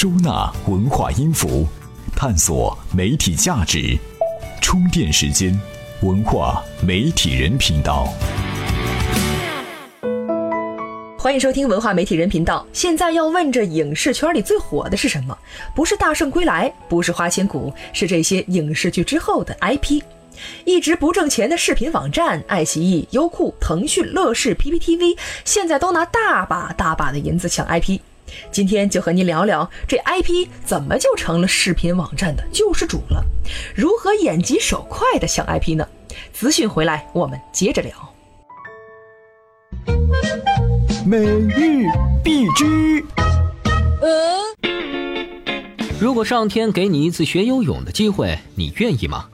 收纳文化音符，探索媒体价值。充电时间，文化媒体人频道。欢迎收听文化媒体人频道。现在要问这影视圈里最火的是什么？不是《大圣归来》，不是《花千骨》，是这些影视剧之后的 IP。一直不挣钱的视频网站，爱奇艺、优酷、腾讯、乐视、PPTV，现在都拿大把大把的银子抢 IP。今天就和您聊聊这 IP 怎么就成了视频网站的救世主了？如何眼疾手快的抢 IP 呢？资讯回来，我们接着聊。每日必知。如果上天给你一次学游泳的机会，你愿意吗？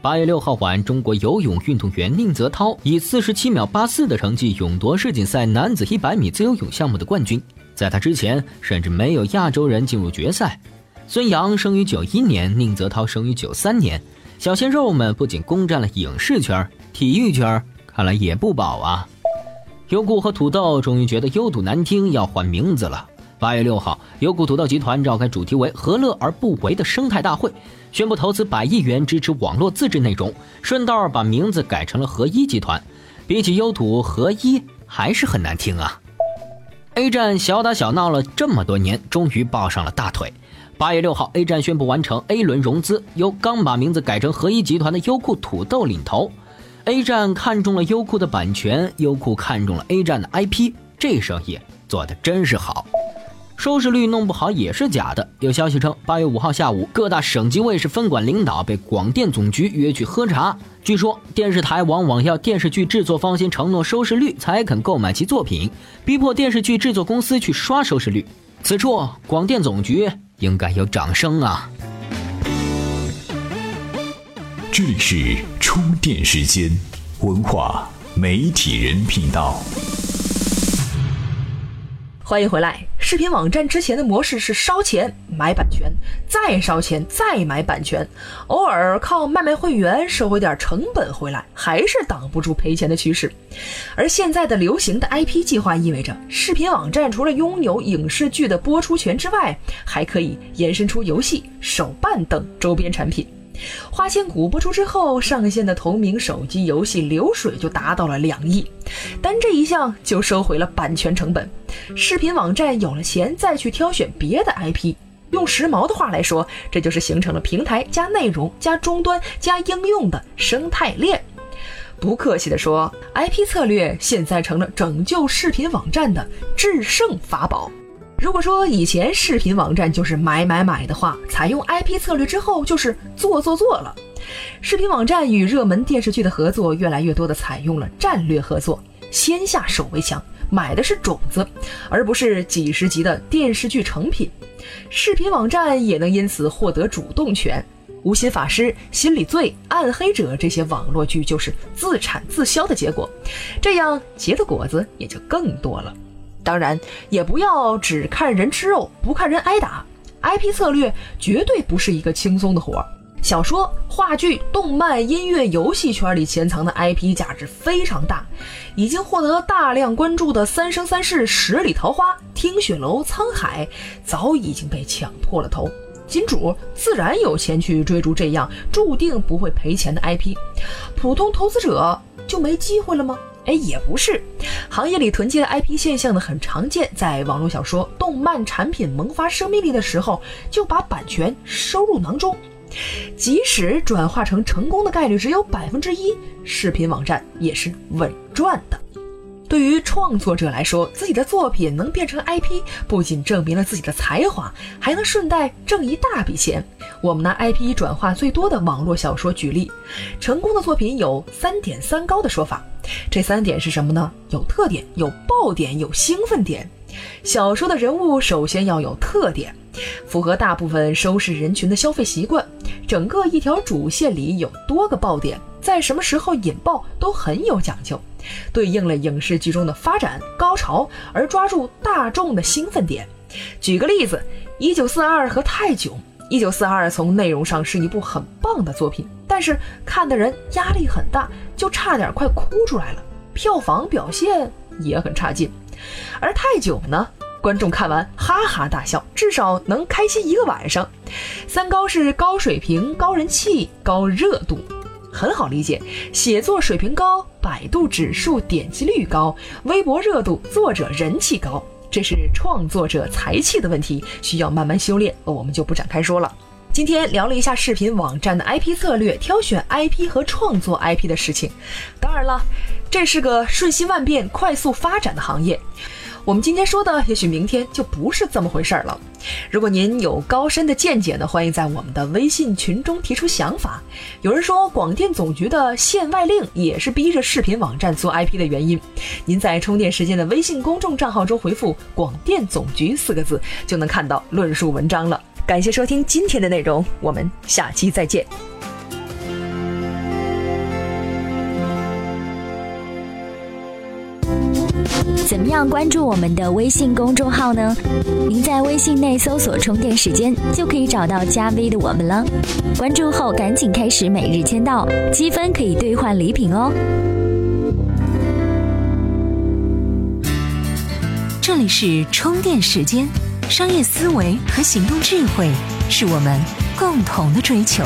八月六号晚，中国游泳运动员宁泽涛以四十七秒八四的成绩勇夺世锦赛男子一百米自由泳项目的冠军。在他之前，甚至没有亚洲人进入决赛。孙杨生于九一年，宁泽涛生于九三年。小鲜肉们不仅攻占了影视圈，体育圈看来也不保啊。优酷和土豆终于觉得优土难听，要换名字了。八月六号，优酷土豆集团召开主题为“何乐而不为”的生态大会。宣布投资百亿元支持网络自制内容，顺道把名字改成了合一集团。比起优土合一，还是很难听啊。A 站小打小闹了这么多年，终于抱上了大腿。八月六号，A 站宣布完成 A 轮融资，由刚把名字改成合一集团的优酷土豆领投。A 站看中了优酷的版权，优酷看中了 A 站的 IP，这生意做的真是好。收视率弄不好也是假的。有消息称，八月五号下午，各大省级卫视分管领导被广电总局约去喝茶。据说，电视台往往要电视剧制作方先承诺收视率，才肯购买其作品，逼迫电视剧制作公司去刷收视率。此处，广电总局应该有掌声啊！这里是充电时间，文化媒体人频道。欢迎回来。视频网站之前的模式是烧钱买版权，再烧钱再买版权，偶尔靠卖卖会员收回点成本回来，还是挡不住赔钱的趋势。而现在的流行的 IP 计划意味着，视频网站除了拥有影视剧的播出权之外，还可以延伸出游戏、手办等周边产品。花千骨播出之后，上线的同名手机游戏流水就达到了两亿，单这一项就收回了版权成本。视频网站有了钱，再去挑选别的 IP。用时髦的话来说，这就是形成了平台加内容加终端加应用的生态链。不客气地说，IP 策略现在成了拯救视频网站的制胜法宝。如果说以前视频网站就是买买买的话，采用 IP 策略之后就是做做做了。视频网站与热门电视剧的合作越来越多的采用了战略合作，先下手为强，买的是种子，而不是几十集的电视剧成品。视频网站也能因此获得主动权。无心法师、心理罪、暗黑者这些网络剧就是自产自销的结果，这样结的果子也就更多了。当然，也不要只看人吃肉，不看人挨打。IP 策略绝对不是一个轻松的活儿。小说、话剧、动漫、音乐、游戏圈里潜藏的 IP 价值非常大，已经获得大量关注的《三生三世十里桃花》《听雪楼》《沧海》，早已经被抢破了头。金主自然有钱去追逐这样注定不会赔钱的 IP，普通投资者就没机会了吗？哎，也不是，行业里囤积的 IP 现象呢很常见，在网络小说、动漫产品萌发生命力的时候，就把版权收入囊中，即使转化成成功的概率只有百分之一，视频网站也是稳赚的。对于创作者来说，自己的作品能变成 IP，不仅证明了自己的才华，还能顺带挣一大笔钱。我们拿 IP 转化最多的网络小说举例，成功的作品有三点三高的说法。这三点是什么呢？有特点，有爆点，有兴奋点。小说的人物首先要有特点，符合大部分收视人群的消费习惯。整个一条主线里有多个爆点，在什么时候引爆都很有讲究。对应了影视剧中的发展高潮，而抓住大众的兴奋点。举个例子，《一九四二》和《泰囧》。《一九四二》从内容上是一部很棒的作品，但是看的人压力很大，就差点快哭出来了。票房表现也很差劲。而《泰囧》呢，观众看完哈哈大笑，至少能开心一个晚上。三高是高水平、高人气、高热度，很好理解。写作水平高，百度指数点击率高，微博热度，作者人气高，这是创作者才气的问题，需要慢慢修炼，我们就不展开说了。今天聊了一下视频网站的 IP 策略、挑选 IP 和创作 IP 的事情。当然了，这是个瞬息万变、快速发展的行业。我们今天说的，也许明天就不是这么回事儿了。如果您有高深的见解呢，欢迎在我们的微信群中提出想法。有人说，广电总局的限外令也是逼着视频网站做 IP 的原因。您在充电时间的微信公众账号中回复“广电总局”四个字，就能看到论述文章了。感谢收听今天的内容，我们下期再见。怎么样关注我们的微信公众号呢？您在微信内搜索“充电时间”就可以找到加 V 的我们了。关注后赶紧开始每日签到，积分可以兑换礼品哦。这里是充电时间，商业思维和行动智慧是我们共同的追求。